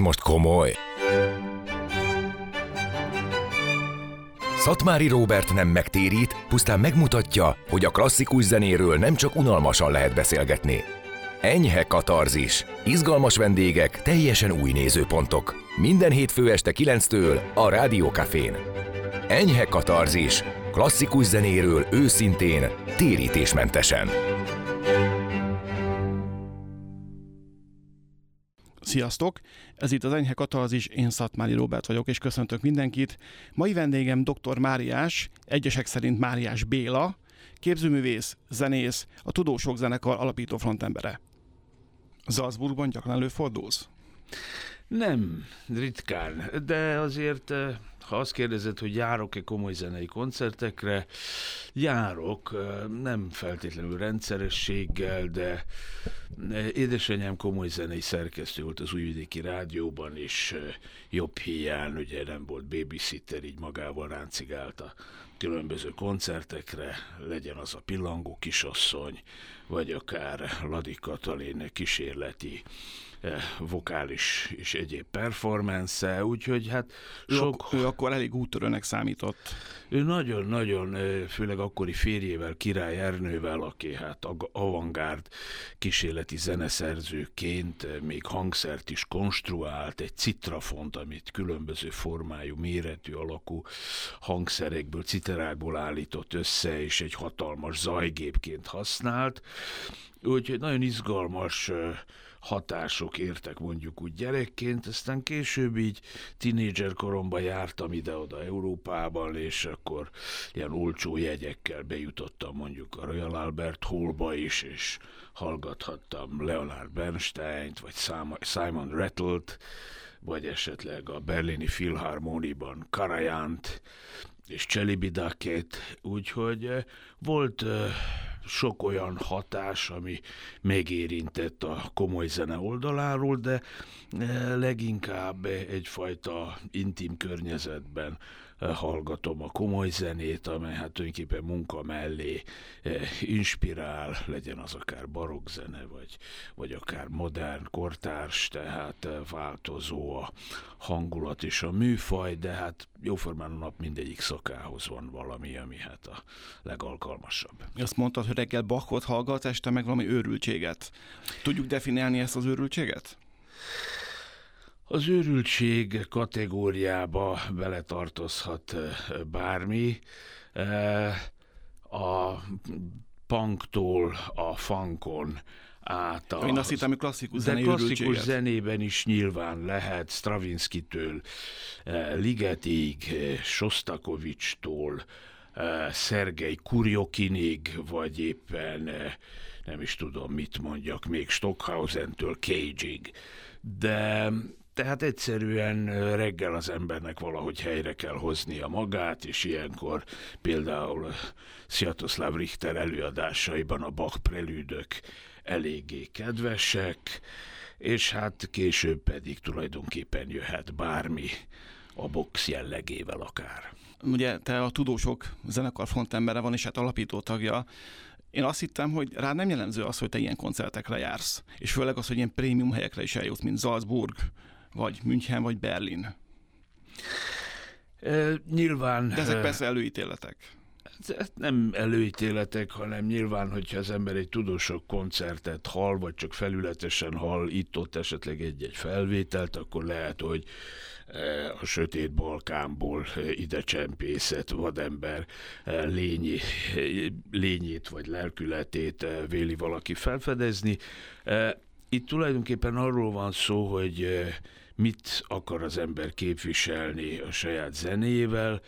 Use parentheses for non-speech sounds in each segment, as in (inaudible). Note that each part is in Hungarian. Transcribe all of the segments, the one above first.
most komoly. Szatmári Robert nem megtérít, pusztán megmutatja, hogy a klasszikus zenéről nem csak unalmasan lehet beszélgetni. Enyhe katarzis, izgalmas vendégek, teljesen új nézőpontok. Minden hétfő este 9-től a Rádiókafén. Enyhe katarzis, klasszikus zenéről őszintén, térítésmentesen. Sziasztok! Ez itt az Enyhe Katalazis, én Szatmári Robert vagyok, és köszöntök mindenkit. Mai vendégem dr. Máriás, egyesek szerint Máriás Béla, képzőművész, zenész, a Tudósok zenekar alapító frontembere. Salzburgban gyakran előfordulsz? Nem, ritkán, de azért eh, ha azt kérdezed, hogy járok-e komoly zenei koncertekre, járok, nem feltétlenül rendszerességgel, de édesanyám komoly zenei szerkesztő volt az Újvidéki Rádióban, és jobb hiány, ugye nem volt babysitter, így magával ráncigált a különböző koncertekre, legyen az a pillangó kisasszony, vagy akár Ladi Katalin kísérleti vokális és egyéb performance úgyhogy hát sok... Ő, ő akkor elég úttörőnek számított. Ő nagyon-nagyon, eh, főleg akkori férjével, Király Ernővel, aki hát avantgárd kísérleti zeneszerzőként eh, még hangszert is konstruált, egy citrafont, amit különböző formájú, méretű, alakú hangszerekből, citerákból állított össze, és egy hatalmas zajgépként használt. Úgyhogy nagyon izgalmas hatások értek mondjuk úgy gyerekként, aztán később így tinédzser koromban jártam ide-oda Európában, és akkor ilyen olcsó jegyekkel bejutottam mondjuk a Royal Albert Hallba is, és hallgathattam Leonard Bernstein-t, vagy Simon Rattle-t, vagy esetleg a berlini Philharmoniban Karajant, és Cselibidakét, úgyhogy volt sok olyan hatás, ami megérintett a komoly zene oldaláról, de eh, leginkább egyfajta intim környezetben hallgatom a komoly zenét, amely hát tulajdonképpen munka mellé eh, inspirál, legyen az akár barokkzene, vagy, vagy akár modern, kortárs, tehát változó a hangulat és a műfaj, de hát jóformán a nap mindegyik szakához van valami, ami hát a legalkalmasabb. Azt mondtad, hogy reggel Bachot hallgat, este meg valami őrültséget. Tudjuk definiálni ezt az őrültséget? Az őrültség kategóriába beletartozhat bármi. A punktól a funkon át. A, Én azt hittem, hogy klasszikus De klasszikus zenében is nyilván lehet Stravinsky-től, Ligetig, Sostakovicstól, Szergei Kurjokinig, vagy éppen nem is tudom, mit mondjak, még Stockhausentől Cage-ig. De tehát egyszerűen reggel az embernek valahogy helyre kell hoznia magát, és ilyenkor például Sziatoszláv Richter előadásaiban a Bach prelűdök eléggé kedvesek, és hát később pedig tulajdonképpen jöhet bármi a box jellegével akár. Ugye te a tudósok zenekar frontembere van, és hát alapító tagja. Én azt hittem, hogy rád nem jellemző az, hogy te ilyen koncertekre jársz, és főleg az, hogy ilyen prémium helyekre is eljutsz, mint Salzburg, vagy München, vagy Berlin. E, nyilván... De ezek persze előítéletek. Ez nem előítéletek, hanem nyilván, hogyha az ember egy tudósok koncertet hall, vagy csak felületesen hall, itt-ott esetleg egy-egy felvételt, akkor lehet, hogy a sötét Balkánból ide csempészett vadember lényi, lényét vagy lelkületét véli valaki felfedezni. Itt tulajdonképpen arról van szó, hogy mit akar az ember képviselni a saját zenével,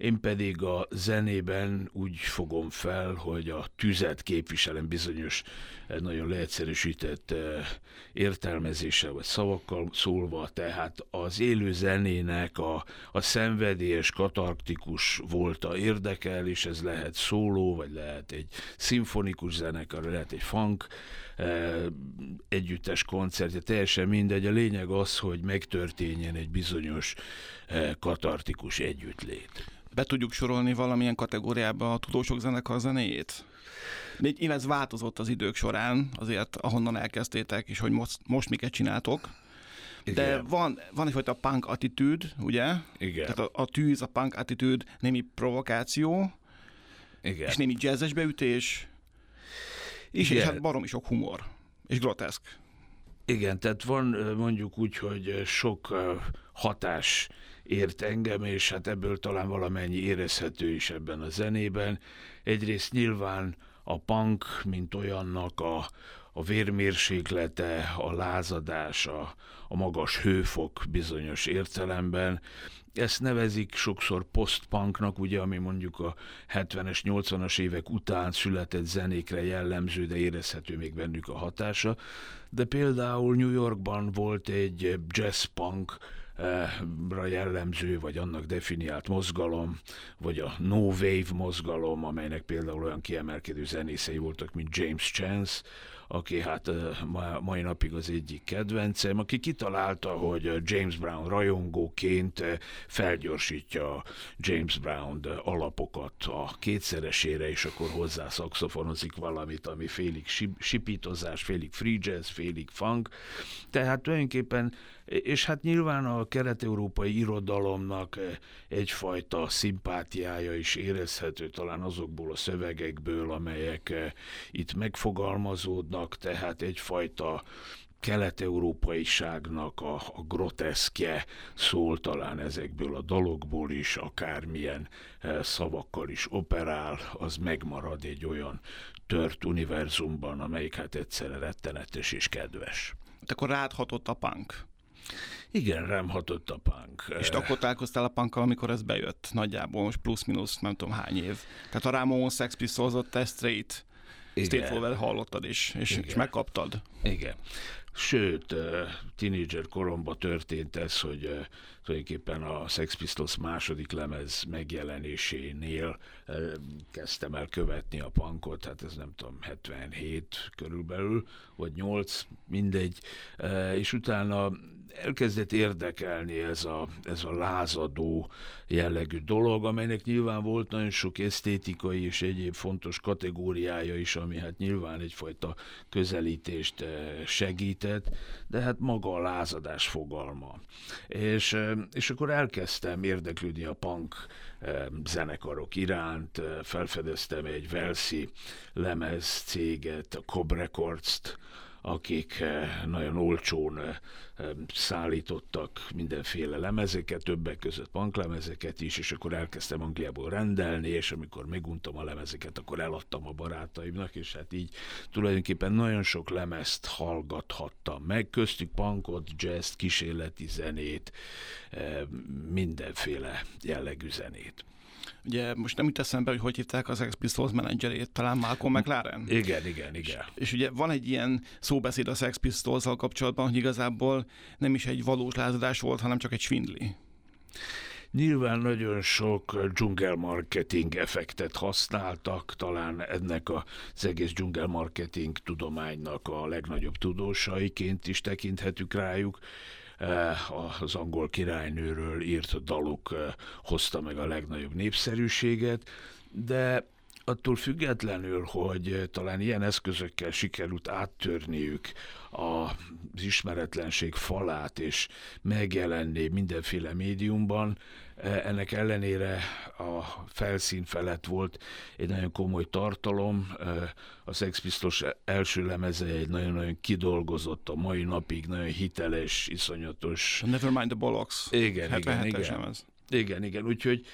én pedig a zenében úgy fogom fel, hogy a tüzet képviselem bizonyos eh, nagyon leegyszerűsített eh, értelmezéssel vagy szavakkal szólva, tehát az élő zenének a, a szenvedélyes, katarktikus volta érdekel, és ez lehet szóló, vagy lehet egy szimfonikus zenekar, lehet egy funk eh, együttes koncertje, teljesen mindegy. A lényeg az, hogy megtörténjen egy bizonyos katartikus együttlét be tudjuk sorolni valamilyen kategóriába a tudósok zenekar zenéjét? Én ez változott az idők során, azért ahonnan elkezdtétek, és hogy most, most miket csináltok. Igen. De van, van egyfajta punk attitűd, ugye? Igen. Tehát a, a tűz, a punk attitűd némi provokáció, Igen. és némi jazzes beütés, és, és hát baromi sok humor, és groteszk. Igen, tehát van mondjuk úgy, hogy sok hatás ért engem, és hát ebből talán valamennyi érezhető is ebben a zenében. Egyrészt nyilván a punk, mint olyannak a, a vérmérséklete, a lázadás, a, magas hőfok bizonyos értelemben. Ezt nevezik sokszor postpunknak, ugye, ami mondjuk a 70-es, 80-as évek után született zenékre jellemző, de érezhető még bennük a hatása. De például New Yorkban volt egy jazz punk, jellemző, vagy annak definiált mozgalom, vagy a No Wave mozgalom, amelynek például olyan kiemelkedő zenészei voltak, mint James Chance, aki hát mai napig az egyik kedvencem, aki kitalálta, hogy James Brown rajongóként felgyorsítja James Brown alapokat a kétszeresére, és akkor hozzá szakszofonozik valamit, ami félig sipítozás, félig free jazz, félig funk. Tehát tulajdonképpen és hát nyilván a kelet-európai irodalomnak egyfajta szimpátiája is érezhető talán azokból a szövegekből, amelyek itt megfogalmazódnak, tehát egyfajta kelet-európaiságnak a, a groteszkje szól talán ezekből a dalokból is, akármilyen eh, szavakkal is operál, az megmarad egy olyan tört univerzumban, amelyik hát egyszerre rettenetes és kedves. De akkor rád hatott a punk? Igen, rám hatott a punk. És te akkor találkoztál a punkkal, amikor ez bejött nagyjából, most plusz-minusz nem tudom hány év. Tehát a Ramon Sex Pistols ott te straight hallottad is, és, és megkaptad. Igen. Sőt, tínédzser koromban történt ez, hogy tulajdonképpen a Sex Pistols második lemez megjelenésénél kezdtem el követni a punkot, hát ez nem tudom, 77 körülbelül, vagy 8, mindegy, és utána elkezdett érdekelni ez a, ez a lázadó jellegű dolog, amelynek nyilván volt nagyon sok esztétikai és egyéb fontos kategóriája is, ami hát nyilván egyfajta közelítést segített, de hát maga a lázadás fogalma. És, és akkor elkezdtem érdeklődni a punk zenekarok iránt, felfedeztem egy Velszi lemez céget, a Cobb Records-t, akik eh, nagyon olcsón eh, szállítottak mindenféle lemezeket, többek között punklemezeket is, és akkor elkezdtem Angliából rendelni, és amikor meguntam a lemezeket, akkor eladtam a barátaimnak, és hát így tulajdonképpen nagyon sok lemezt hallgathattam meg, köztük punkot, jazz, kísérleti zenét, eh, mindenféle jellegű zenét. Ugye most nem jut eszembe, hogy hogy hívták az Sex Pistols menedzserét, talán Malcolm McLaren? Igen, igen, igen. És, és ugye van egy ilyen szóbeszéd a Sex pistols kapcsolatban, hogy igazából nem is egy valós lázadás volt, hanem csak egy svindli. Nyilván nagyon sok dzsungel marketing effektet használtak, talán ennek az egész dzsungel marketing tudománynak a legnagyobb tudósaiként is tekinthetük rájuk, az angol királynőről írt daluk eh, hozta meg a legnagyobb népszerűséget, de attól függetlenül, hogy eh, talán ilyen eszközökkel sikerült áttörniük az ismeretlenség falát, és megjelenni mindenféle médiumban, ennek ellenére a felszín felett volt egy nagyon komoly tartalom. A Sex Pistols első lemeze egy nagyon-nagyon kidolgozott, a mai napig nagyon hiteles, iszonyatos... Nevermind the Bollocks. Igen, igen, igen. Igen, igen. Úgyhogy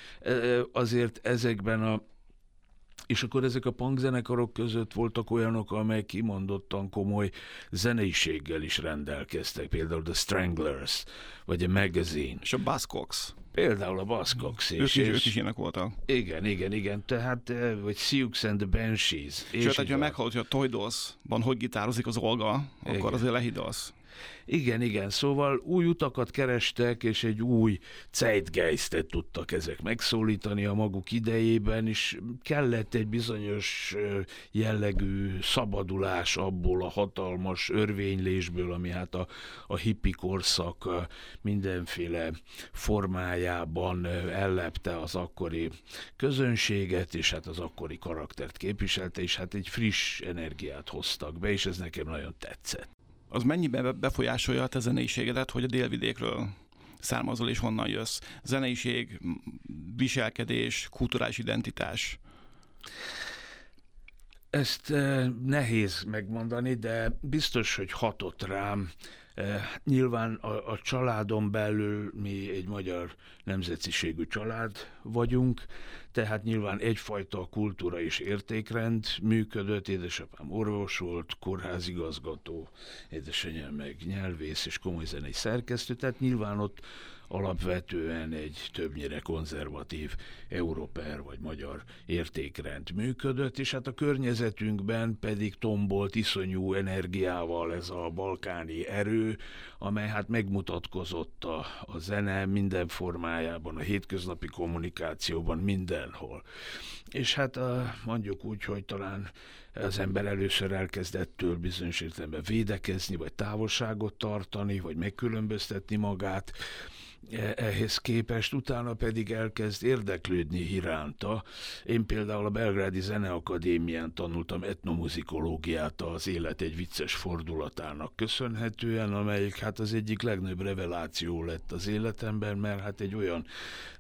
azért ezekben a és akkor ezek a punkzenekarok között voltak olyanok, amelyek kimondottan komoly zeneiséggel is rendelkeztek, például The Stranglers, vagy a Magazine. És a Buzzcocks. Például a Buzzcocks is. Ők is, és, ők is ilyenek voltak. Igen, igen, igen. Tehát, eh, vagy Sioux and the Banshees. Sőt, ha meghallod, hogy a Toy Dolls-ban hogy gitározik az Olga, igen. akkor azért lehidalsz. Igen, igen, szóval új utakat kerestek, és egy új zeitgeistet tudtak ezek megszólítani a maguk idejében, és kellett egy bizonyos jellegű szabadulás abból a hatalmas örvénylésből, ami hát a, a hippi korszak mindenféle formájában ellepte az akkori közönséget, és hát az akkori karaktert képviselte, és hát egy friss energiát hoztak be, és ez nekem nagyon tetszett. Az mennyiben befolyásolja a te zeneiségedet, hogy a délvidékről származol és honnan jössz? Zeneiség, viselkedés, kulturális identitás. Ezt eh, nehéz megmondani, de biztos, hogy hatott rám. Eh, nyilván a, a családon belül mi egy magyar nemzetiségű család vagyunk, tehát nyilván egyfajta kultúra és értékrend működött. Édesapám orvos volt, kórházigazgató, édesanyám meg nyelvész és komoly zenei szerkesztő, tehát nyilván ott alapvetően egy többnyire konzervatív európer vagy magyar értékrend működött, és hát a környezetünkben pedig tombolt iszonyú energiával ez a balkáni erő, amely hát megmutatkozott a, a zene minden formájában, a hétköznapi kommunikációban, mindenhol. És hát a, mondjuk úgy, hogy talán az ember először elkezdettől bizonyos értelemben védekezni, vagy távolságot tartani, vagy megkülönböztetni magát, ehhez képest, utána pedig elkezd érdeklődni iránta. Én például a Belgrádi Zeneakadémián tanultam etnomuzikológiát az élet egy vicces fordulatának köszönhetően, amelyik hát az egyik legnagyobb reveláció lett az életemben, mert hát egy olyan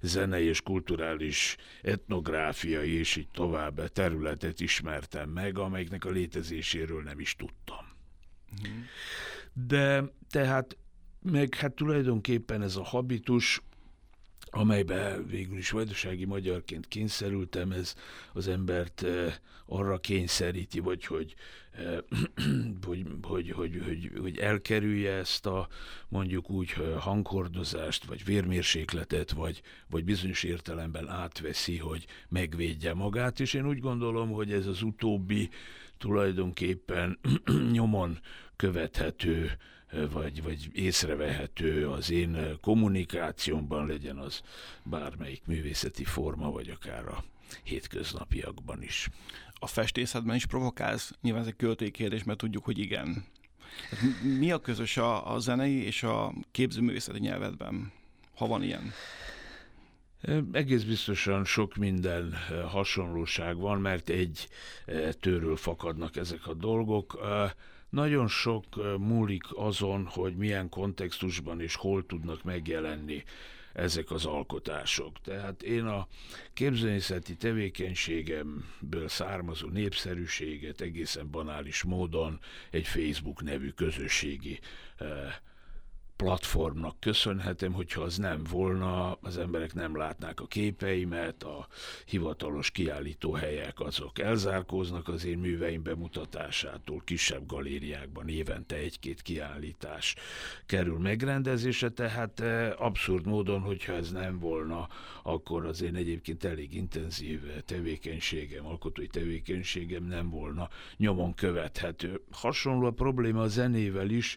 zenei és kulturális etnográfiai és így tovább területet ismertem meg, amelyiknek a létezéséről nem is tudtam. Mhm. De tehát meg hát tulajdonképpen ez a habitus, amelybe végül is vajdasági magyarként kényszerültem, ez az embert eh, arra kényszeríti, vagy hogy, eh, (clears throat) hogy, hogy, hogy, hogy, hogy elkerülje ezt a mondjuk úgy hanghordozást, vagy vérmérsékletet, vagy, vagy bizonyos értelemben átveszi, hogy megvédje magát, és én úgy gondolom, hogy ez az utóbbi tulajdonképpen (clears throat) nyomon követhető vagy, vagy észrevehető az én kommunikációmban, legyen az bármelyik művészeti forma, vagy akár a hétköznapiakban is. A festészetben is provokálsz? Nyilván ez egy költői kérdés, mert tudjuk, hogy igen. Mi a közös a, a zenei és a képzőművészeti nyelvedben, ha van ilyen? Egész biztosan sok minden hasonlóság van, mert egy tőről fakadnak ezek a dolgok. Nagyon sok múlik azon, hogy milyen kontextusban és hol tudnak megjelenni ezek az alkotások. Tehát én a képzőnyészeti tevékenységemből származó népszerűséget egészen banális módon egy Facebook nevű közösségi platformnak köszönhetem, hogyha az nem volna, az emberek nem látnák a képeimet, a hivatalos kiállítóhelyek azok elzárkóznak az én műveim bemutatásától, kisebb galériákban évente egy-két kiállítás kerül megrendezésre, tehát eh, abszurd módon, hogyha ez nem volna, akkor az én egyébként elég intenzív tevékenységem, alkotói tevékenységem nem volna nyomon követhető. Hasonló a probléma a zenével is,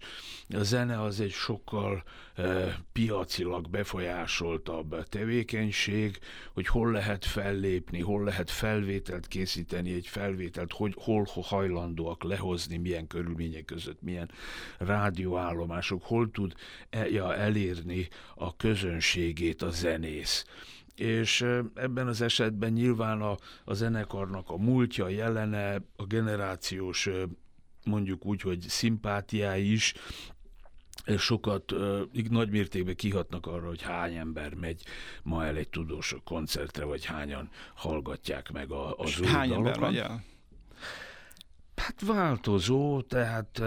a zene az egy sok sokkal e, piacilag befolyásoltabb tevékenység, hogy hol lehet fellépni, hol lehet felvételt készíteni, egy felvételt, hogy hol hajlandóak lehozni, milyen körülmények között, milyen rádióállomások, hol tud e, elérni a közönségét a zenész. És ebben az esetben nyilván a, a zenekarnak a múltja, jelene, a generációs mondjuk úgy, hogy szimpátiái is sokat, nagy mértékben kihatnak arra, hogy hány ember megy ma el egy tudós koncertre, vagy hányan hallgatják meg a, az új Hány ember megy el? Hát változó, tehát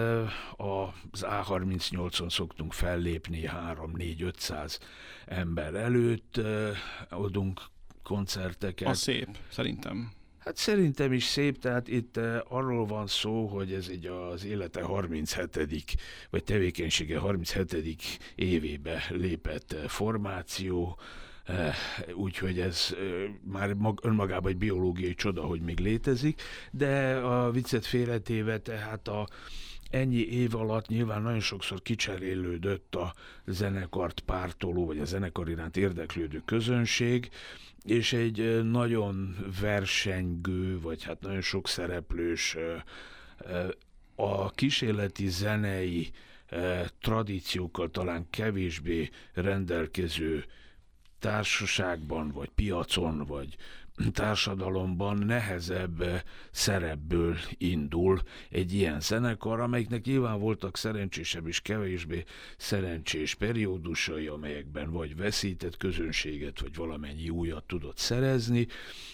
az A38-on szoktunk fellépni 3-4-500 ember előtt, adunk koncerteket. A szép, szerintem. Hát szerintem is szép, tehát itt uh, arról van szó, hogy ez egy az élete 37. vagy tevékenysége 37. évébe lépett uh, formáció, uh, úgyhogy ez már mag, önmagában egy biológiai csoda, hogy még létezik, de a viccet félretéve, tehát a ennyi év alatt nyilván nagyon sokszor kicserélődött a zenekart pártoló, vagy a zenekar iránt érdeklődő közönség, és egy nagyon versengő, vagy hát nagyon sok szereplős a kísérleti zenei tradíciókkal talán kevésbé rendelkező társaságban, vagy piacon, vagy társadalomban nehezebb szerepből indul egy ilyen zenekar, amelyiknek nyilván voltak szerencsésebb és kevésbé szerencsés periódusai, amelyekben vagy veszített közönséget, vagy valamennyi újat tudott szerezni,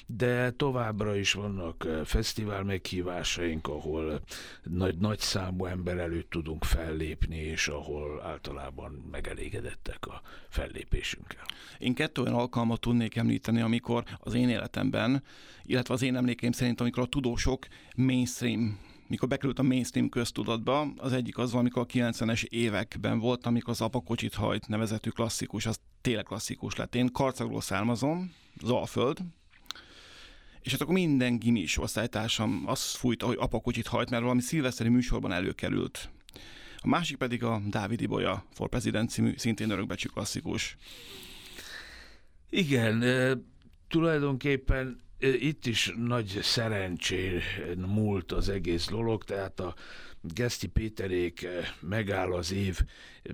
de továbbra is vannak fesztivál meghívásaink, ahol nagy, nagy számú ember előtt tudunk fellépni, és ahol általában megelégedettek a fellépésünkkel. Én kettő olyan alkalmat tudnék említeni, amikor az én életemben, illetve az én emlékeim szerint, amikor a tudósok mainstream mikor bekerült a mainstream köztudatba, az egyik az, amikor a 90-es években volt, amikor az apakocsit hajt nevezetű klasszikus, az tényleg klasszikus lett. Én karcagról származom, Zalföld, és hát akkor minden gimis osztálytársam azt fújta, hogy apakocsit hajt, mert valami szilveszteri műsorban előkerült. A másik pedig a Dávid Ibolya for President című, szintén örökbecsű klasszikus. Igen, tulajdonképpen itt is nagy szerencsén múlt az egész dolog, tehát a Geszti Péterék megáll az év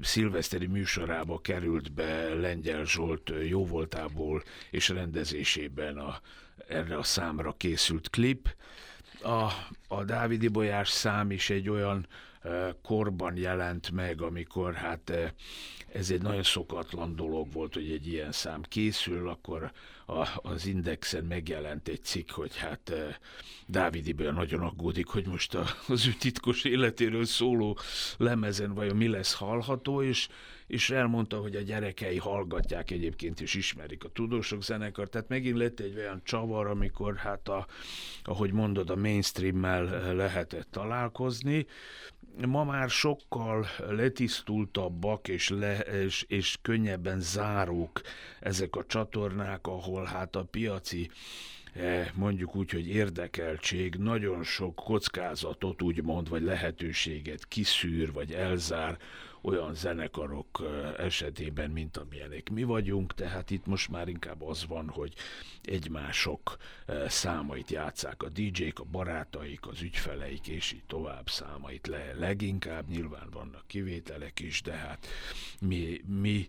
szilveszteri műsorába került be Lengyel Zsolt jóvoltából és rendezésében a, erre a számra készült klip. A, a Dávidi Bolyás szám is egy olyan korban jelent meg, amikor hát ez egy nagyon szokatlan dolog volt, hogy egy ilyen szám készül, akkor a, az Indexen megjelent egy cikk, hogy hát Dávid Ibel nagyon aggódik, hogy most a, az ő titkos életéről szóló lemezen vajon mi lesz hallható, és és elmondta, hogy a gyerekei hallgatják egyébként, és ismerik a tudósok zenekar, tehát megint lett egy olyan csavar, amikor hát a, ahogy mondod, a mainstream-mel lehetett találkozni, ma már sokkal letisztultabbak és, le, és, és könnyebben zárók ezek a csatornák, ahol hát a piaci eh, mondjuk úgy, hogy érdekeltség nagyon sok kockázatot úgymond, vagy lehetőséget kiszűr, vagy elzár olyan zenekarok esetében, mint amilyenek mi vagyunk, tehát itt most már inkább az van, hogy egymások számait játszák a DJ-k, a barátaik, az ügyfeleik, és így tovább számait le. Leginkább nyilván vannak kivételek is, de hát mi, mi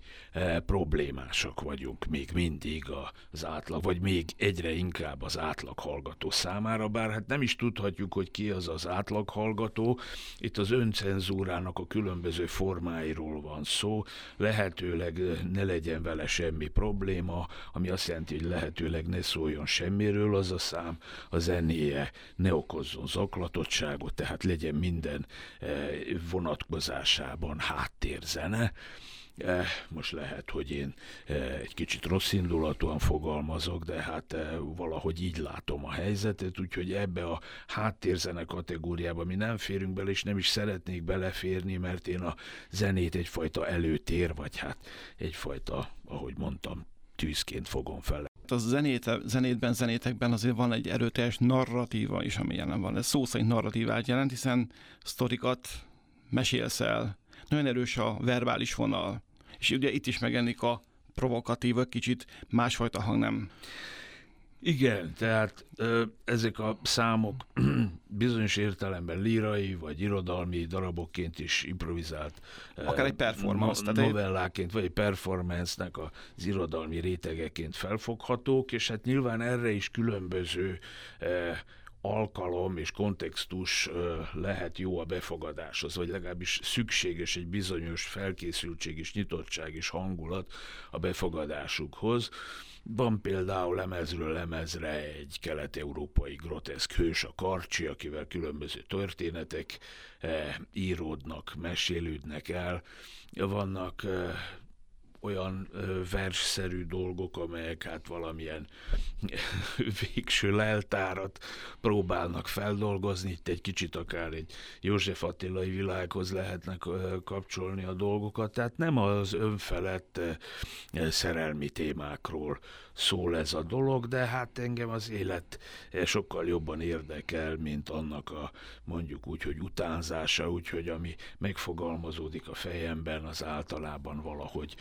problémásak vagyunk még mindig az átlag, vagy még egyre inkább az átlag hallgató számára, bár hát nem is tudhatjuk, hogy ki az az átlag hallgató. Itt az öncenzúrának a különböző formája formáiról van szó, lehetőleg ne legyen vele semmi probléma, ami azt jelenti, hogy lehetőleg ne szóljon semmiről az a szám, a zenéje ne okozzon zaklatottságot, tehát legyen minden vonatkozásában háttérzene, Eh, most lehet, hogy én eh, egy kicsit rossz indulatúan fogalmazok, de hát eh, valahogy így látom a helyzetet, úgyhogy ebbe a háttérzene kategóriába mi nem férünk bele, és nem is szeretnék beleférni, mert én a zenét egyfajta előtér, vagy hát egyfajta, ahogy mondtam, tűzként fogom fel. A zenét, zenétben, zenétekben azért van egy erőteljes narratíva is, ami jelen van. Ez szó szerint narratívát jelent, hiszen sztorikat mesélsz el. Nagyon erős a verbális vonal és ugye itt is megjelenik a provokatív, kicsit másfajta hangnem. Igen, tehát ö, ezek a számok (clears throat) bizonyos értelemben lírai vagy irodalmi darabokként is improvizált. Akár egy performance. No, tehát novelláként, vagy egy performance-nek az irodalmi rétegeként felfoghatók, és hát nyilván erre is különböző alkalom és kontextus lehet jó a befogadáshoz, vagy legalábbis szükséges egy bizonyos felkészültség és nyitottság és hangulat a befogadásukhoz. Van például lemezről lemezre egy kelet-európai groteszk hős, a Karcsi, akivel különböző történetek íródnak, mesélődnek el. Vannak olyan versszerű dolgok, amelyek hát valamilyen (laughs) végső leltárat próbálnak feldolgozni, itt egy kicsit akár egy József Attilai világhoz lehetnek kapcsolni a dolgokat, tehát nem az önfelett szerelmi témákról szól ez a dolog, de hát engem az élet sokkal jobban érdekel, mint annak a mondjuk úgy, hogy utánzása, úgyhogy ami megfogalmazódik a fejemben, az általában valahogy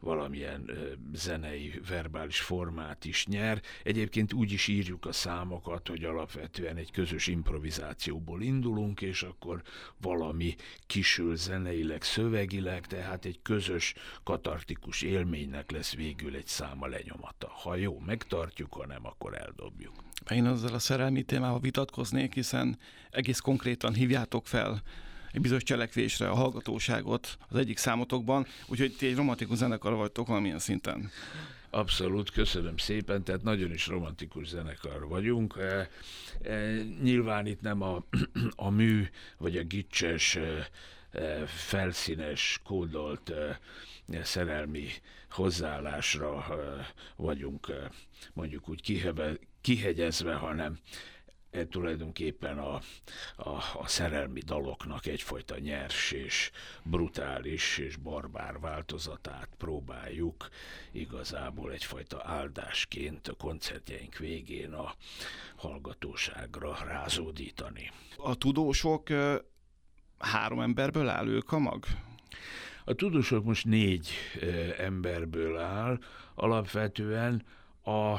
valamilyen zenei, verbális formát is nyer. Egyébként úgy is írjuk a számokat, hogy alapvetően egy közös improvizációból indulunk, és akkor valami kisül zeneileg, szövegileg, tehát egy közös katartikus élménynek lesz végül egy száma lenyomata. Ha jó, megtartjuk, ha nem, akkor eldobjuk. Én azzal a szerelmi témával vitatkoznék, hiszen egész konkrétan hívjátok fel egy bizonyos cselekvésre a hallgatóságot az egyik számotokban, úgyhogy ti egy romantikus zenekar vagytok valamilyen szinten. Abszolút, köszönöm szépen, tehát nagyon is romantikus zenekar vagyunk. E, e, nyilván itt nem a, (clears throat) a mű, vagy a gicses, e, e felszínes, kódolt e, szerelmi hozzáállásra e, vagyunk mondjuk úgy kihegyezve, hanem e, tulajdonképpen a, a, a szerelmi daloknak egyfajta nyers és brutális és barbár változatát próbáljuk igazából egyfajta áldásként a koncertjeink végén a hallgatóságra rázódítani. A tudósok három emberből áll ők a mag? A tudósok most négy emberből áll, alapvetően a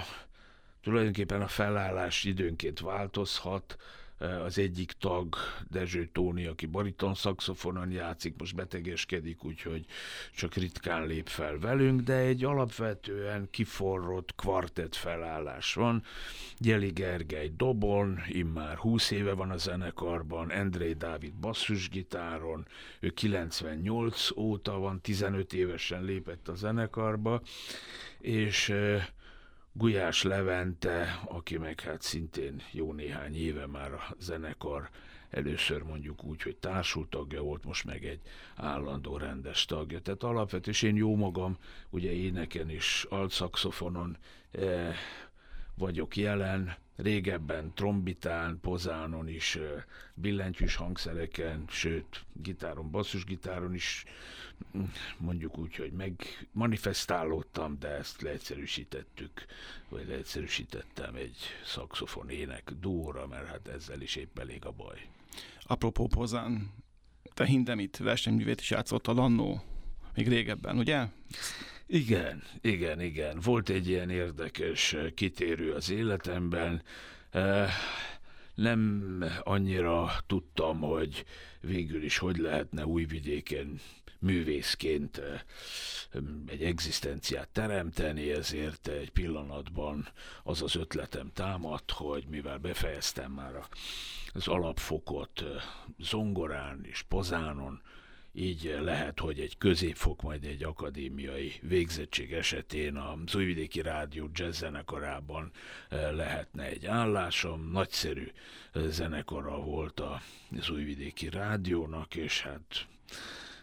tulajdonképpen a felállás időnként változhat, az egyik tag, Dezső Tóni, aki bariton szakszofonon játszik, most betegeskedik, úgyhogy csak ritkán lép fel velünk, de egy alapvetően kiforrott kvartett felállás van. Gyeli Gergely dobon, immár 20 éve van a zenekarban, Endrei Dávid basszusgitáron, ő 98 óta van, 15 évesen lépett a zenekarba, és Gulyás Levente, aki meg hát szintén jó néhány éve már a zenekar először mondjuk úgy, hogy társultagja volt, most meg egy állandó rendes tagja. Tehát alapvetően én jó magam, ugye éneken is altszakszofonon eh, vagyok jelen, régebben trombitán, pozánon is, billentyűs hangszereken, sőt, gitáron, basszusgitáron is mondjuk úgy, hogy meg manifestálódtam, de ezt leegyszerűsítettük, vagy leegyszerűsítettem egy szakszofon ének dúra, mert hát ezzel is épp elég a baj. Apropó Pozán, te Hindemit versenyművét is játszott a Lannó, még régebben, ugye? Igen, igen, igen. Volt egy ilyen érdekes kitérő az életemben. Eh, nem annyira tudtam, hogy végül is hogy lehetne újvidéken művészként egy egzisztenciát teremteni, ezért egy pillanatban az az ötletem támadt, hogy mivel befejeztem már az alapfokot zongorán és pozánon, így lehet, hogy egy középfok, majd egy akadémiai végzettség esetén az Újvidéki Rádió jazz zenekarában lehetne egy állásom. Nagyszerű zenekara volt az Újvidéki Rádiónak, és hát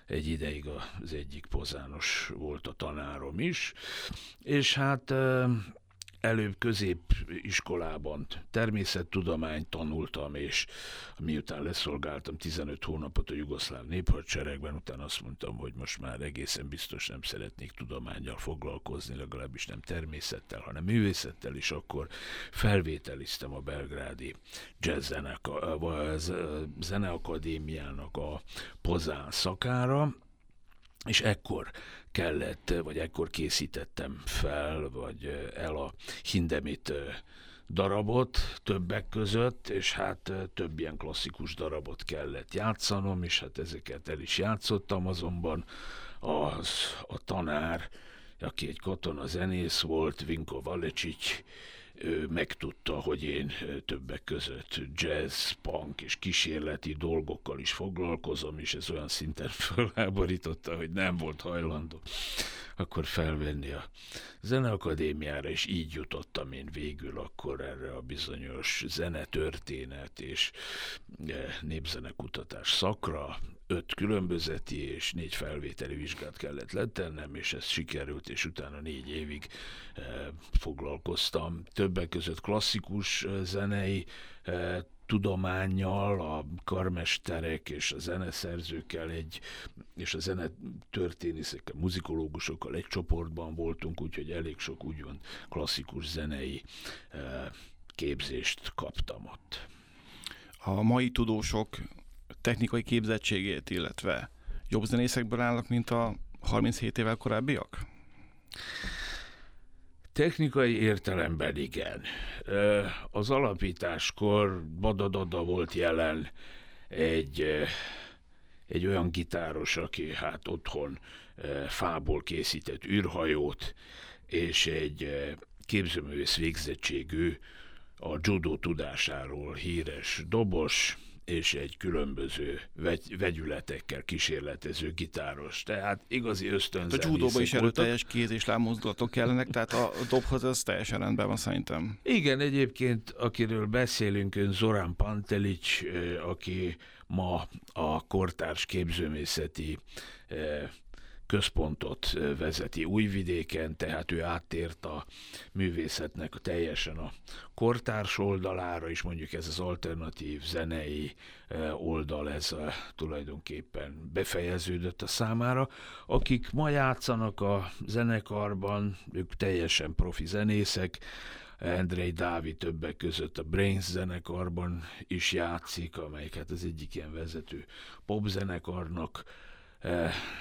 egy ideig az egyik pozános volt a tanárom is, és hát előbb középiskolában természettudományt tanultam, és miután leszolgáltam 15 hónapot a jugoszláv néphadseregben, utána azt mondtam, hogy most már egészen biztos nem szeretnék tudományjal foglalkozni, legalábbis nem természettel, hanem művészettel, és akkor felvételiztem a belgrádi jazz zeneakadémiának a Pozán szakára, és ekkor kellett, vagy ekkor készítettem fel, vagy el a Hindemit darabot többek között, és hát több ilyen klasszikus darabot kellett játszanom, és hát ezeket el is játszottam, azonban az a tanár, aki egy katona zenész volt, Vinko Valecsics, megtudta, hogy én többek között jazz, punk és kísérleti dolgokkal is foglalkozom, és ez olyan szinten (laughs) felháborította, hogy nem volt hajlandó akkor felvenni a zeneakadémiára, és így jutottam én végül akkor erre a bizonyos zenetörténet és népzenekutatás szakra, öt különbözeti és négy felvételi vizsgát kellett letennem, és ez sikerült, és utána négy évig e, foglalkoztam. Többek között klasszikus eh, zenei e, tudományjal, a karmesterek és a zeneszerzőkkel egy, és a zenetörténészekkel, muzikológusokkal egy csoportban voltunk, úgyhogy elég sok úgymond klasszikus zenei képzést kaptam ott. A mai tudósok technikai képzettségét, illetve jobb zenészekből állnak, mint a 37 évvel korábbiak? Technikai értelemben igen. Az alapításkor Badadada volt jelen egy, egy olyan gitáros, aki hát otthon fából készített űrhajót, és egy képzőművész végzettségű, a judo tudásáról híres dobos, és egy különböző vegy, vegyületekkel kísérletező gitáros. Tehát igazi ösztönző. A judóban is erőteljes kéz és lábmozdulatok kellenek, tehát a dobhoz ez teljesen rendben van szerintem. Igen, egyébként akiről beszélünk, ön Zorán Pantelic, aki ma a kortárs képzőmészeti központot vezeti Újvidéken, tehát ő áttért a művészetnek teljesen a kortárs oldalára, és mondjuk ez az alternatív zenei oldal, ez tulajdonképpen befejeződött a számára. Akik ma játszanak a zenekarban, ők teljesen profi zenészek, Andrei Dávid többek között a Brains zenekarban is játszik, amelyiket az egyik ilyen vezető popzenekarnak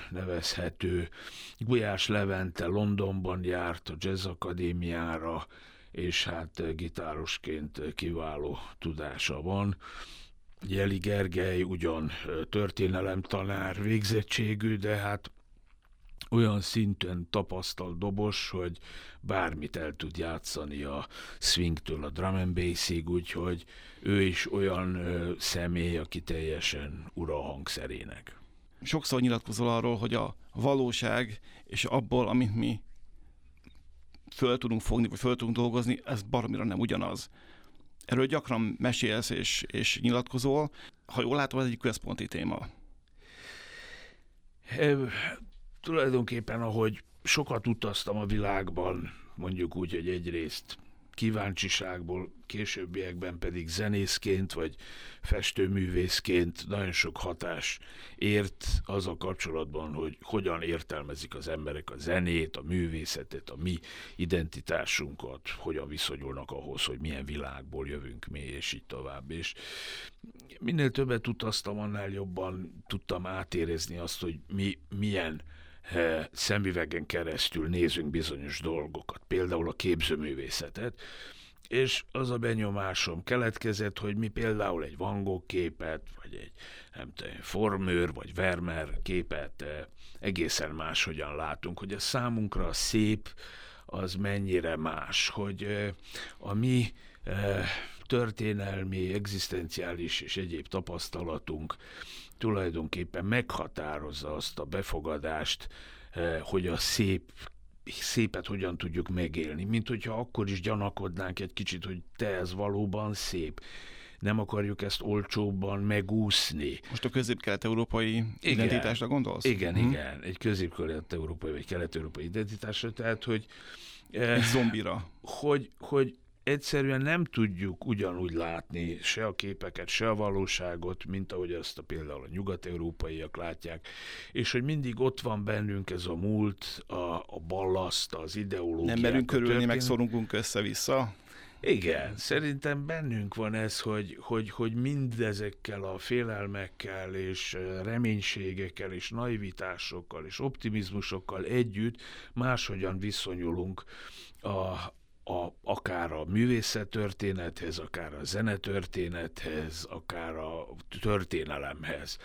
nevezhető. Gulyás Levente Londonban járt a Jazz Akadémiára, és hát eh, gitárosként kiváló tudása van. Jeli Gergely ugyan eh, történelemtanár végzettségű, de hát olyan szinten tapasztalt dobos, hogy bármit el tud játszani a swingtől a drum and bassig, úgyhogy ő is olyan ö, személy, aki teljesen ura hangszerének sokszor nyilatkozol arról, hogy a valóság és abból, amit mi föl tudunk fogni, vagy föl tudunk dolgozni, ez baromira nem ugyanaz. Erről gyakran mesélsz és, és nyilatkozol. Ha jól látom, ez egy központi téma. E, tulajdonképpen, ahogy sokat utaztam a világban, mondjuk úgy, hogy egyrészt kíváncsiságból, későbbiekben pedig zenészként vagy festőművészként nagyon sok hatás ért az a kapcsolatban, hogy hogyan értelmezik az emberek a zenét, a művészetet, a mi identitásunkat, hogyan viszonyulnak ahhoz, hogy milyen világból jövünk mi, és így tovább. És minél többet utaztam, annál jobban tudtam átérezni azt, hogy mi milyen szemüvegen keresztül nézünk bizonyos dolgokat, például a képzőművészetet, és az a benyomásom keletkezett, hogy mi például egy Van Gogh képet, vagy egy nem tudom, Formőr, vagy Vermeer képet egészen máshogyan látunk, hogy a számunkra a szép az mennyire más, hogy a mi történelmi, egzisztenciális és egyéb tapasztalatunk tulajdonképpen meghatározza azt a befogadást, eh, hogy a szép szépet hogyan tudjuk megélni, mint hogyha akkor is gyanakodnánk egy kicsit, hogy te ez valóban szép. Nem akarjuk ezt olcsóbban megúszni. Most a közép-kelet-európai identitásra gondolsz? Igen, hmm. igen. Egy közép-kelet-európai vagy kelet-európai identitásra, tehát, hogy... Egy zombira. Hogy, hogy egyszerűen nem tudjuk ugyanúgy látni se a képeket, se a valóságot, mint ahogy azt a például a nyugat-európaiak látják, és hogy mindig ott van bennünk ez a múlt, a, a ballaszt, az ideológia. Nem merünk körülni, meg szorulunk össze-vissza? Igen, szerintem bennünk van ez, hogy, hogy, hogy mindezekkel a félelmekkel és reménységekkel és naivitásokkal és optimizmusokkal együtt máshogyan viszonyulunk a, a, akár a művészettörténethez, akár a zenetörténethez, akár a történelemhez.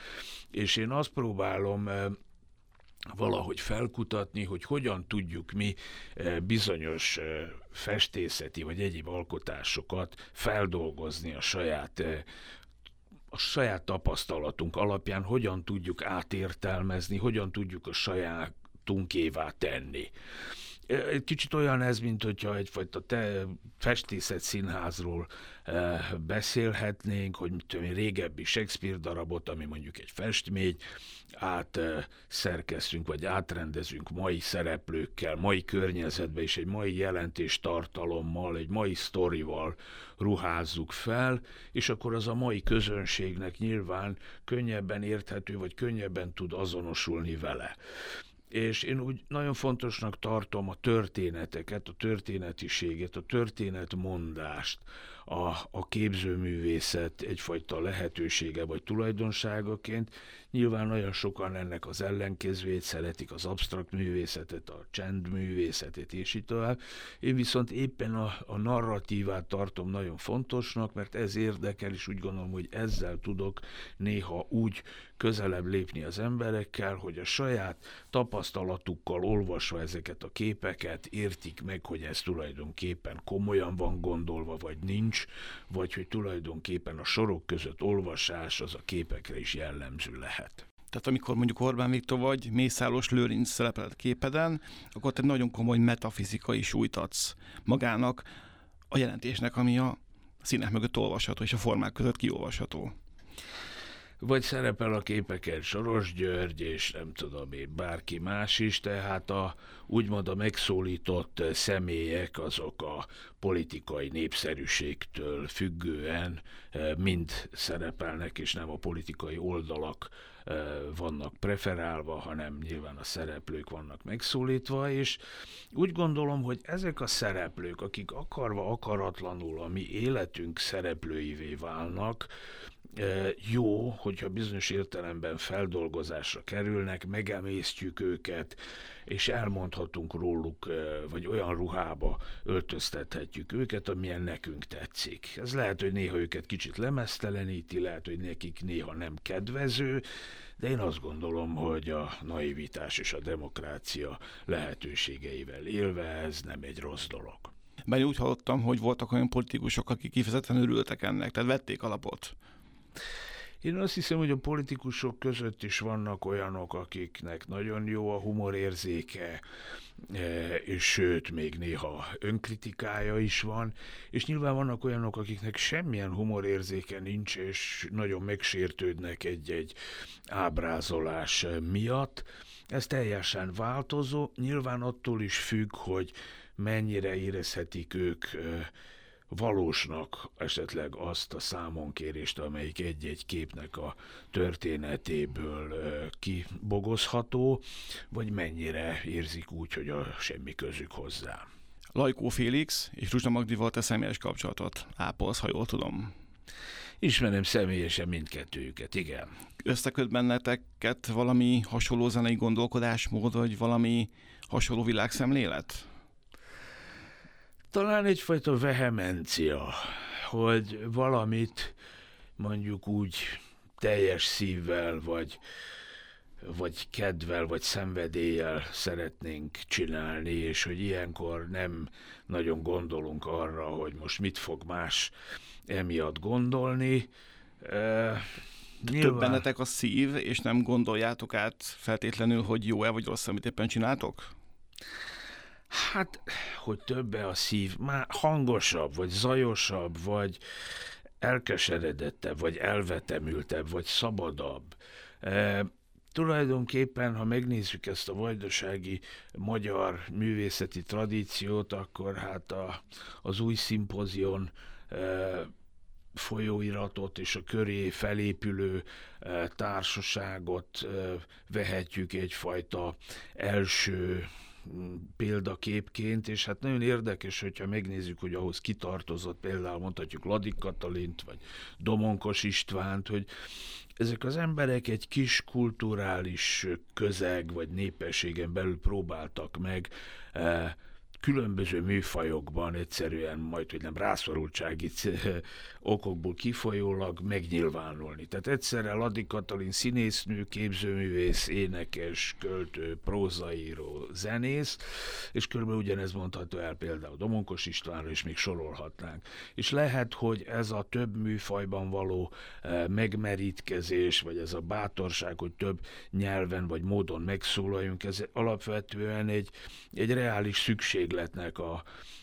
És én azt próbálom eh, valahogy felkutatni, hogy hogyan tudjuk mi eh, bizonyos eh, festészeti vagy egyéb alkotásokat feldolgozni a saját a saját tapasztalatunk alapján hogyan tudjuk átértelmezni, hogyan tudjuk a sajátunkévá tenni egy kicsit olyan ez, mint hogyha egyfajta te festészet színházról e, beszélhetnénk, hogy mit tudom, régebbi Shakespeare darabot, ami mondjuk egy festmény, át e, szerkesztünk, vagy átrendezünk mai szereplőkkel, mai környezetbe, és egy mai jelentés tartalommal, egy mai sztorival ruházzuk fel, és akkor az a mai közönségnek nyilván könnyebben érthető, vagy könnyebben tud azonosulni vele és én úgy nagyon fontosnak tartom a történeteket, a történetiséget, a történetmondást, a, a képzőművészet egyfajta lehetősége vagy tulajdonságaként. Nyilván nagyon sokan ennek az ellenkezőjét szeretik, az absztrakt művészetet, a csendművészetet és így tovább. Én viszont éppen a, a narratívát tartom nagyon fontosnak, mert ez érdekel, és úgy gondolom, hogy ezzel tudok néha úgy közelebb lépni az emberekkel, hogy a saját tapasztalatukkal olvasva ezeket a képeket értik meg, hogy ez tulajdonképpen komolyan van gondolva, vagy nincs, vagy hogy tulajdonképpen a sorok között olvasás az a képekre is jellemző lehet. Tehát amikor mondjuk Orbán Viktor vagy Mészáros Lőrinc szerepelt képeden, akkor te nagyon komoly metafizikai súlyt adsz magának a jelentésnek, ami a színek mögött olvasható és a formák között kiolvasható vagy szerepel a képeken Soros György, és nem tudom én, bárki más is, tehát a, úgymond a megszólított személyek azok a politikai népszerűségtől függően eh, mind szerepelnek, és nem a politikai oldalak vannak preferálva, hanem nyilván a szereplők vannak megszólítva, és úgy gondolom, hogy ezek a szereplők, akik akarva akaratlanul a mi életünk szereplőivé válnak, jó, hogyha bizonyos értelemben feldolgozásra kerülnek, megemésztjük őket, és elmondhatunk róluk, vagy olyan ruhába öltöztethetjük őket, amilyen nekünk tetszik. Ez lehet, hogy néha őket kicsit lemeszteleníti, lehet, hogy nekik néha nem kedvező, de én azt gondolom, hogy a naivitás és a demokrácia lehetőségeivel élve ez nem egy rossz dolog. Mert úgy hallottam, hogy voltak olyan politikusok, akik kifejezetten örültek ennek, tehát vették alapot. Én azt hiszem, hogy a politikusok között is vannak olyanok, akiknek nagyon jó a humorérzéke, e, és sőt, még néha önkritikája is van, és nyilván vannak olyanok, akiknek semmilyen humorérzéke nincs, és nagyon megsértődnek egy-egy ábrázolás miatt. Ez teljesen változó, nyilván attól is függ, hogy mennyire érezhetik ők e, valósnak esetleg azt a számonkérést, amelyik egy-egy képnek a történetéből kibogozható, vagy mennyire érzik úgy, hogy a semmi közük hozzá. Lajkó Félix és Ruzsa Magdival te személyes kapcsolatot ápolsz, ha jól tudom. Ismerem személyesen mindkettőjüket, igen. Összeköt benneteket valami hasonló zenei gondolkodásmód, vagy valami hasonló világszemlélet? Talán egyfajta vehemencia, hogy valamit mondjuk úgy teljes szívvel, vagy, vagy kedvel, vagy szenvedéllyel szeretnénk csinálni, és hogy ilyenkor nem nagyon gondolunk arra, hogy most mit fog más emiatt gondolni. Uh, Nyilván. Több bennetek a szív, és nem gondoljátok át feltétlenül, hogy jó-e vagy rossz, amit éppen csináltok? Hát, hogy többe a szív, már hangosabb, vagy zajosabb, vagy elkeseredettebb, vagy elvetemültebb, vagy szabadabb. E, tulajdonképpen, ha megnézzük ezt a vajdasági magyar művészeti tradíciót, akkor hát a, az új szimpozion e, folyóiratot és a köré felépülő e, társaságot e, vehetjük egyfajta első példaképként, és hát nagyon érdekes, hogyha megnézzük, hogy ahhoz kitartozott például mondhatjuk Ladik Katalint, vagy Domonkos Istvánt, hogy ezek az emberek egy kis kulturális közeg vagy népességen belül próbáltak meg eh, különböző műfajokban egyszerűen majd, hogy nem rászorultsági okokból kifolyólag megnyilvánulni. Tehát egyszerre Ladi Katalin színésznő, képzőművész, énekes, költő, prózaíró, zenész, és körülbelül ugyanez mondható el például Domonkos Istvánra, és még sorolhatnánk. És lehet, hogy ez a több műfajban való eh, megmerítkezés, vagy ez a bátorság, hogy több nyelven vagy módon megszólaljunk, ez alapvetően egy, egy reális szükség szükségletnek a,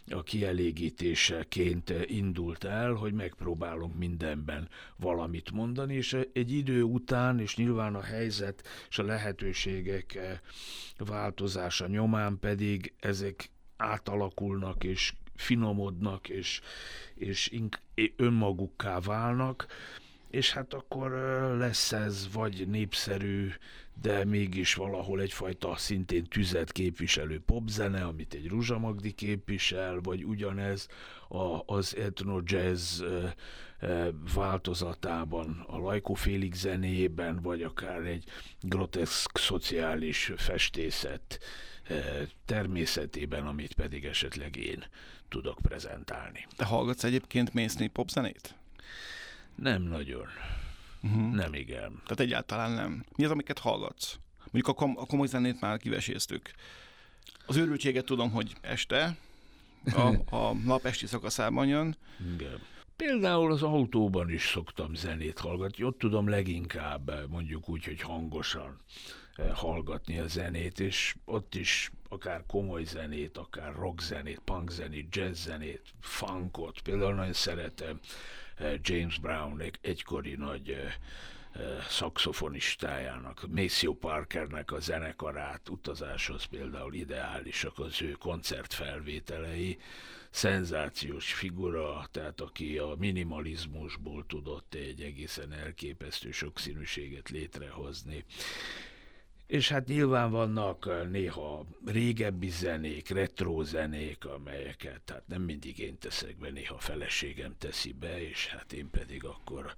a kielégítéseként indult el, hogy megpróbálunk mindenben valamit mondani, és egy idő után, és nyilván a helyzet és a lehetőségek változása nyomán pedig ezek átalakulnak és finomodnak, és, és önmagukká válnak, és hát akkor lesz ez vagy népszerű de mégis valahol egyfajta szintén tüzet képviselő popzene, amit egy Ruzsa Magdi képvisel, vagy ugyanez a, az etno jazz változatában, a Lajkó Félik zenében, vagy akár egy groteszk szociális festészet természetében, amit pedig esetleg én tudok prezentálni. Te hallgatsz egyébként mainstream popzenét? Nem nagyon. Uh-huh. Nem igen. Tehát egyáltalán nem. Mi az, amiket hallgatsz? Mondjuk a, kom- a komoly zenét már kiveséztük. Az őrültséget tudom, hogy este, a, a nap esti szakaszában jön. Igen. Például az autóban is szoktam zenét hallgatni, ott tudom leginkább mondjuk úgy, hogy hangosan eh, hallgatni a zenét, és ott is akár komoly zenét, akár rock zenét, punk zenét, jazz zenét, funkot. Például nagyon szeretem James Brown egykori nagy szakszofonistájának, Maceo Parkernek a zenekarát, utazáshoz például ideálisak az ő koncertfelvételei, szenzációs figura, tehát aki a minimalizmusból tudott egy egészen elképesztő sokszínűséget létrehozni. És hát nyilván vannak néha régebbi zenék, retro zenék, amelyeket hát nem mindig én teszek be, néha feleségem teszi be, és hát én pedig akkor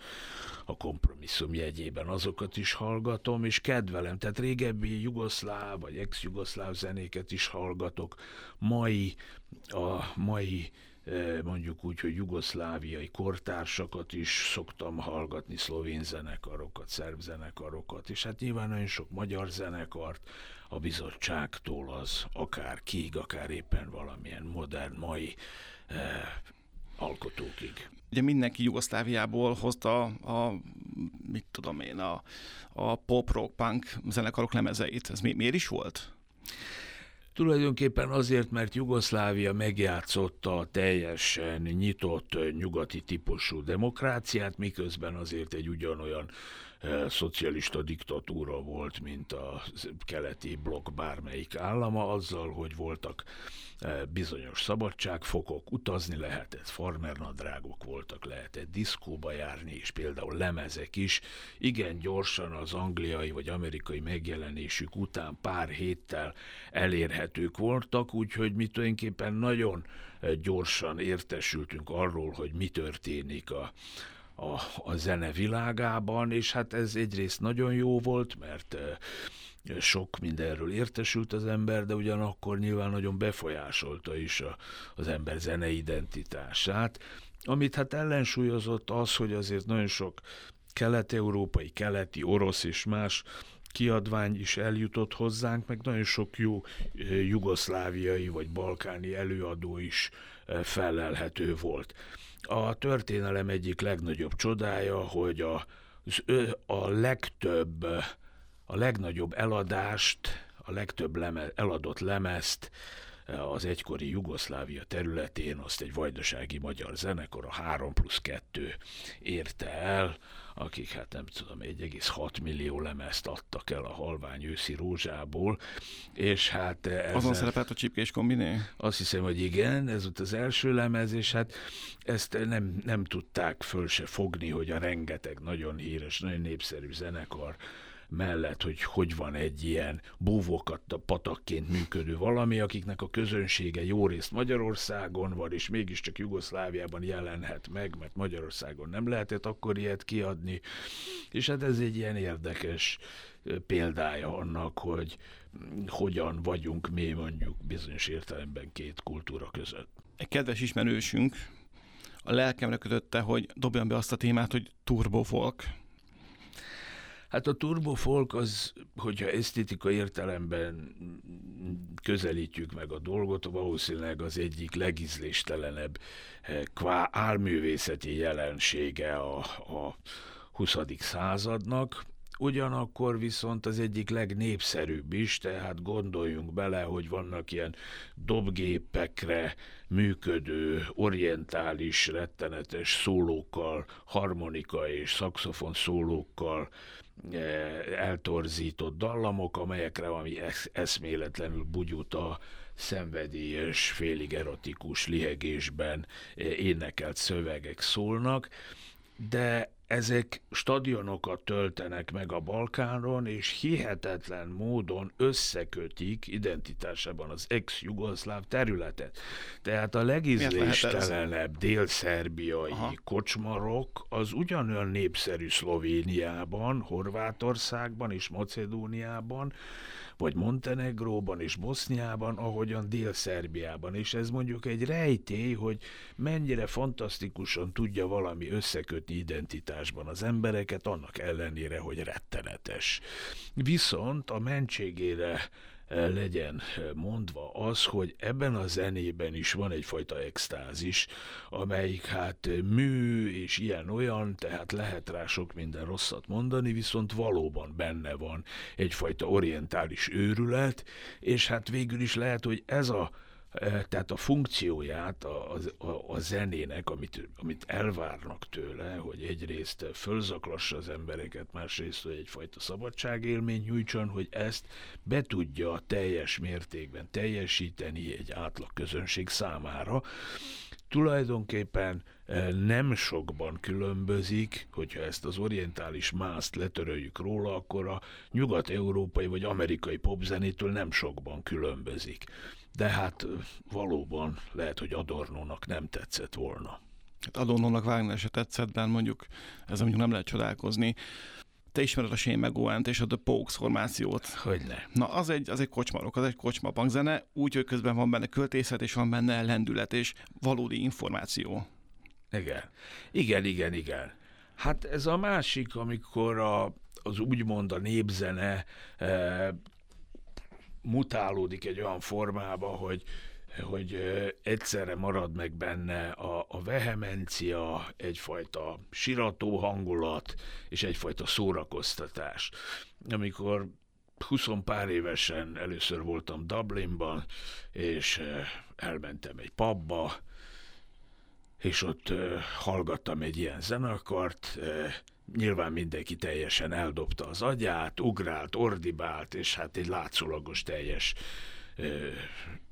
a kompromisszum jegyében azokat is hallgatom, és kedvelem. Tehát régebbi jugoszláv vagy ex-jugoszláv zenéket is hallgatok. Mai, a mai mondjuk úgy, hogy jugoszláviai kortársakat is szoktam hallgatni, szlovén zenekarokat, szerb zenekarokat, és hát nyilván nagyon sok magyar zenekart, a bizottságtól az akár kig, akár éppen valamilyen modern, mai eh, alkotókig. Ugye mindenki Jugoszláviából hozta a, mit tudom én, a, a pop, rock, punk zenekarok lemezeit. Ez mi, miért is volt? Tulajdonképpen azért, mert Jugoszlávia megjátszotta a teljesen nyitott nyugati típusú demokráciát, miközben azért egy ugyanolyan szocialista diktatúra volt, mint a keleti blokk bármelyik állama, azzal, hogy voltak E, bizonyos szabadságfokok, utazni lehetett, farmernadrágok voltak, lehetett diszkóba járni, és például lemezek is. Igen gyorsan az angliai vagy amerikai megjelenésük után pár héttel elérhetők voltak, úgyhogy mi tulajdonképpen nagyon e, gyorsan értesültünk arról, hogy mi történik a, a, a zene világában, és hát ez egyrészt nagyon jó volt, mert sok mindenről értesült az ember, de ugyanakkor nyilván nagyon befolyásolta is a, az ember zenei identitását, amit hát ellensúlyozott az, hogy azért nagyon sok kelet-európai, keleti, orosz és más kiadvány is eljutott hozzánk, meg nagyon sok jó jugoszláviai vagy balkáni előadó is felelhető volt. A történelem egyik legnagyobb csodája, hogy a, a legtöbb a legnagyobb eladást, a legtöbb leme, eladott lemezt az egykori Jugoszlávia területén azt egy vajdasági magyar zenekar, a 3 plusz 2 érte el, akik hát nem tudom, 1,6 millió lemezt adtak el a halvány őszi rózsából, és hát... Ezzel, Azon szerepelt a csipkés kombiné? Azt hiszem, hogy igen, ez volt az első lemez, és hát ezt nem, nem tudták föl se fogni, hogy a rengeteg nagyon híres, nagyon népszerű zenekar mellett, hogy hogy van egy ilyen búvókat patakként működő valami, akiknek a közönsége jó részt Magyarországon van, és mégiscsak Jugoszláviában jelenhet meg, mert Magyarországon nem lehetett akkor ilyet kiadni, és hát ez egy ilyen érdekes példája annak, hogy hogyan vagyunk mi mondjuk bizonyos értelemben két kultúra között. Egy kedves ismerősünk a lelkemre kötötte, hogy dobjam be azt a témát, hogy turbofolk. Hát a turbofolk az, hogyha esztétika értelemben közelítjük meg a dolgot, valószínűleg az egyik legizléstelenebb eh, kvá álművészeti jelensége a, a 20. századnak, ugyanakkor viszont az egyik legnépszerűbb is, tehát gondoljunk bele, hogy vannak ilyen dobgépekre működő, orientális, rettenetes szólókkal, harmonika és szakszofon szólókkal Eh, eltorzított dallamok, amelyekre valami eszméletlenül bugyuta, szenvedélyes, félig erotikus lihegésben eh, énekelt szövegek szólnak, de ezek stadionokat töltenek meg a Balkánon, és hihetetlen módon összekötik identitásában az ex-jugoszláv területet. Tehát a legizléstelenebb dél-szerbiai kocsmarok az ugyanolyan népszerű Szlovéniában, Horvátországban és Macedóniában, vagy Montenegróban és Boszniában, ahogyan Dél-Szerbiában. És ez mondjuk egy rejtély, hogy mennyire fantasztikusan tudja valami összekötni identitásban az embereket, annak ellenére, hogy rettenetes. Viszont a mentségére legyen mondva az, hogy ebben a zenében is van egyfajta extázis, amelyik hát mű és ilyen-olyan, tehát lehet rá sok minden rosszat mondani, viszont valóban benne van egyfajta orientális őrület, és hát végül is lehet, hogy ez a tehát a funkcióját a, a, a zenének, amit, amit elvárnak tőle, hogy egyrészt fölzaklassa az embereket, másrészt, hogy egyfajta szabadságélmény nyújtson, hogy ezt be tudja teljes mértékben teljesíteni egy átlag közönség számára. Tulajdonképpen nem sokban különbözik, hogyha ezt az orientális mászt letöröljük róla, akkor a nyugat-európai vagy amerikai popzenétől nem sokban különbözik de hát valóban lehet, hogy Adornónak nem tetszett volna. Hát Adornónak Wagner se tetszett, de mondjuk ez mondjuk nem lehet csodálkozni. Te ismered a Shane McGowan-t és a The Pokes formációt. Hogy ne. Na, az egy, az egy kocsmarok, az egy kocsma bankzene, úgy, hogy közben van benne költészet, és van benne lendület, és valódi információ. Igen. Igen, igen, igen. Hát ez a másik, amikor a, az úgymond a népzene eh, mutálódik egy olyan formába, hogy hogy egyszerre marad meg benne a, a vehemencia, egyfajta sirató hangulat és egyfajta szórakoztatás. Amikor 20 pár évesen először voltam Dublinban, és elmentem egy pubba, és ott hallgattam egy ilyen zenekart, nyilván mindenki teljesen eldobta az agyát, ugrált, ordibált, és hát egy látszólagos teljes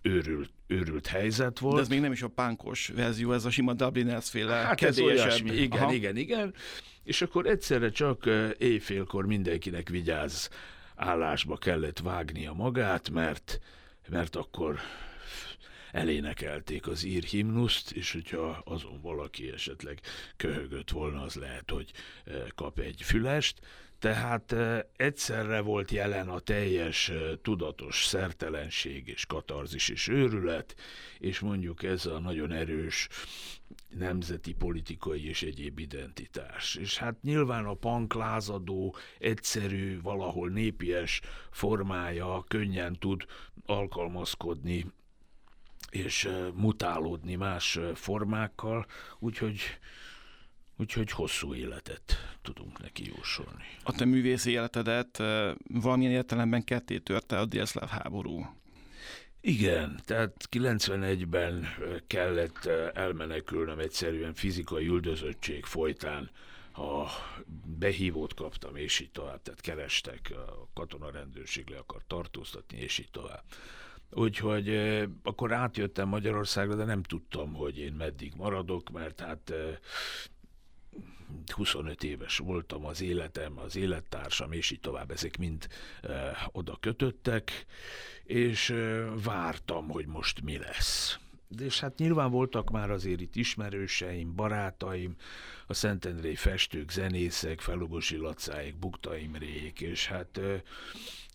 őrült, őrült helyzet volt. De ez még nem is a pánkos verzió, ez a sima Dubliners féle Hát ez olyasmi, igen, Aha. igen, igen. És akkor egyszerre csak éjfélkor mindenkinek vigyáz állásba kellett vágnia magát, mert, mert akkor elénekelték az ír himnuszt, és hogyha azon valaki esetleg köhögött volna, az lehet, hogy eh, kap egy fülest. Tehát eh, egyszerre volt jelen a teljes eh, tudatos szertelenség és katarzis és őrület, és mondjuk ez a nagyon erős nemzeti, politikai és egyéb identitás. És hát nyilván a punk lázadó, egyszerű, valahol népies formája könnyen tud alkalmazkodni és mutálódni más formákkal, úgyhogy Úgyhogy hosszú életet tudunk neki jósolni. A te művészi életedet valamilyen értelemben ketté törte a délszláv háború. Igen, tehát 91-ben kellett elmenekülnöm egyszerűen fizikai üldözöttség folytán. A behívót kaptam, és így tovább, tehát kerestek, a katonarendőrség le akar tartóztatni, és így tovább. Úgyhogy akkor átjöttem Magyarországra, de nem tudtam, hogy én meddig maradok, mert hát 25 éves voltam, az életem, az élettársam, és így tovább, ezek mind oda kötöttek, és vártam, hogy most mi lesz. De és hát nyilván voltak már azért itt ismerőseim, barátaim, a Szentendrei festők, zenészek, Felugosi Lacáik, Bukta Imrék, és hát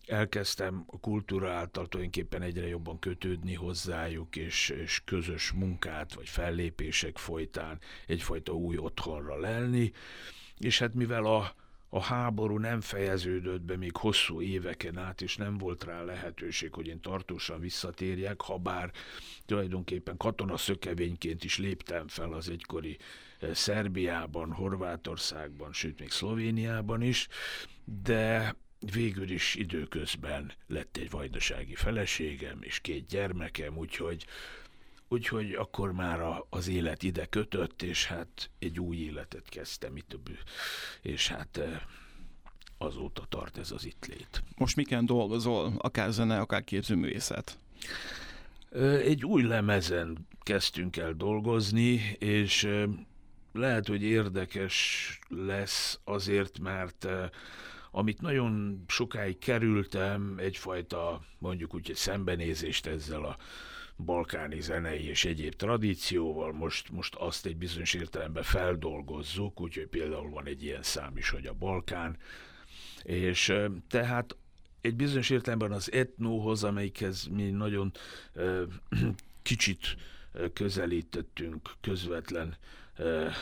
elkezdtem a kultúra által tulajdonképpen egyre jobban kötődni hozzájuk, és, és közös munkát vagy fellépések folytán egyfajta új otthonra lelni, és hát mivel a, a háború nem fejeződött be még hosszú éveken át, és nem volt rá lehetőség, hogy én tartósan visszatérjek, ha bár tulajdonképpen katona szökevényként is léptem fel az egykori eh, Szerbiában, Horvátországban, sőt még Szlovéniában is, de végül is időközben lett egy vajdasági feleségem és két gyermekem, úgyhogy, úgyhogy akkor már a, az élet ide kötött, és hát egy új életet kezdtem itt, és hát eh, azóta tart ez az itt lét. Most miken dolgozol, akár zene, akár képzőművészet? Egy új lemezen kezdtünk el dolgozni, és lehet, hogy érdekes lesz azért, mert amit nagyon sokáig kerültem, egyfajta mondjuk úgy szembenézést ezzel a balkáni zenei és egyéb tradícióval, most, most azt egy bizonyos értelemben feldolgozzuk, úgyhogy például van egy ilyen szám is, hogy a Balkán, és tehát egy bizonyos értelemben az etnóhoz, amelyikhez mi nagyon (clears throat) kicsit közelítettünk közvetlen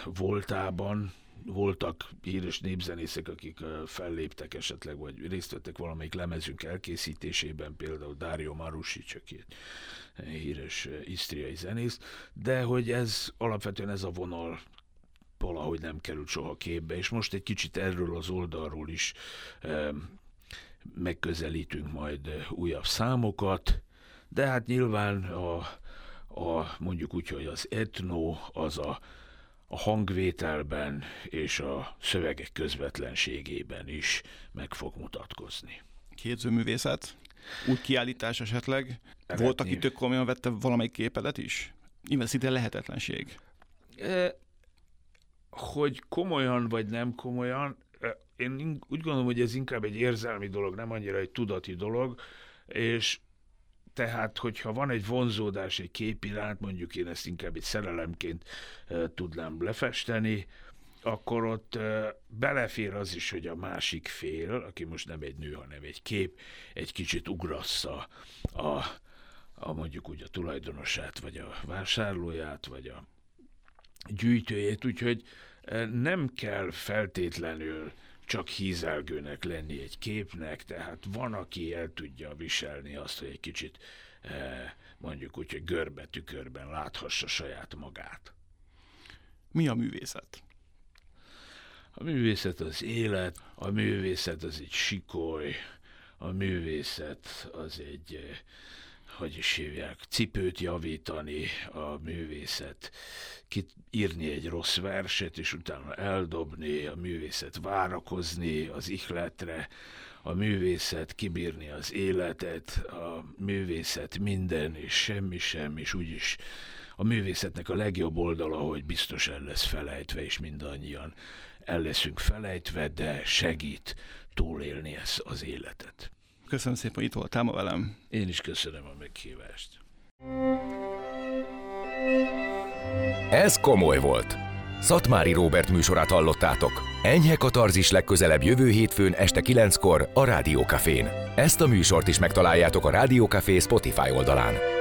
voltában, voltak híres népzenészek, akik felléptek esetleg, vagy részt vettek valamelyik lemezünk elkészítésében, például Dario Marusic, aki egy híres isztriai zenész, de hogy ez alapvetően ez a vonal valahogy nem került soha képbe, és most egy kicsit erről az oldalról is megközelítünk majd újabb számokat, de hát nyilván a, a mondjuk úgy, hogy az etno az a, a hangvételben és a szövegek közvetlenségében is meg fog mutatkozni. Képzőművészet? Úgy kiállítás esetleg? Szeretném. Volt, aki tök komolyan vette valamelyik képedet is? Nyilván szinte lehetetlenség. E, hogy komolyan vagy nem komolyan, én úgy gondolom, hogy ez inkább egy érzelmi dolog, nem annyira egy tudati dolog, és tehát, hogyha van egy vonzódás egy kép iránt, mondjuk én ezt inkább egy szerelemként e, tudnám lefesteni, akkor ott e, belefér az is, hogy a másik fél, aki most nem egy nő, hanem egy kép, egy kicsit ugrassza a, a mondjuk úgy a tulajdonosát, vagy a vásárlóját, vagy a gyűjtőjét, úgyhogy nem kell feltétlenül csak hízelgőnek lenni egy képnek, tehát van, aki el tudja viselni azt, hogy egy kicsit mondjuk úgy, hogy görbe tükörben láthassa saját magát. Mi a művészet? A művészet az élet, a művészet az egy sikoly, a művészet az egy hogy is hívják, cipőt javítani a művészet, írni egy rossz verset, és utána eldobni, a művészet várakozni az ihletre, a művészet kibírni az életet, a művészet minden és semmi sem, és úgyis a művészetnek a legjobb oldala, hogy biztos el lesz felejtve, és mindannyian el leszünk felejtve, de segít túlélni ezt az életet. Köszönöm szépen, hogy itt voltál ma velem. Én is köszönöm a meghívást. Ez komoly volt. Szatmári Róbert műsorát hallottátok. Enyhe katarzis legközelebb jövő hétfőn este 9-kor a Rádiókafén. Ezt a műsort is megtaláljátok a Rádiókafé Spotify oldalán.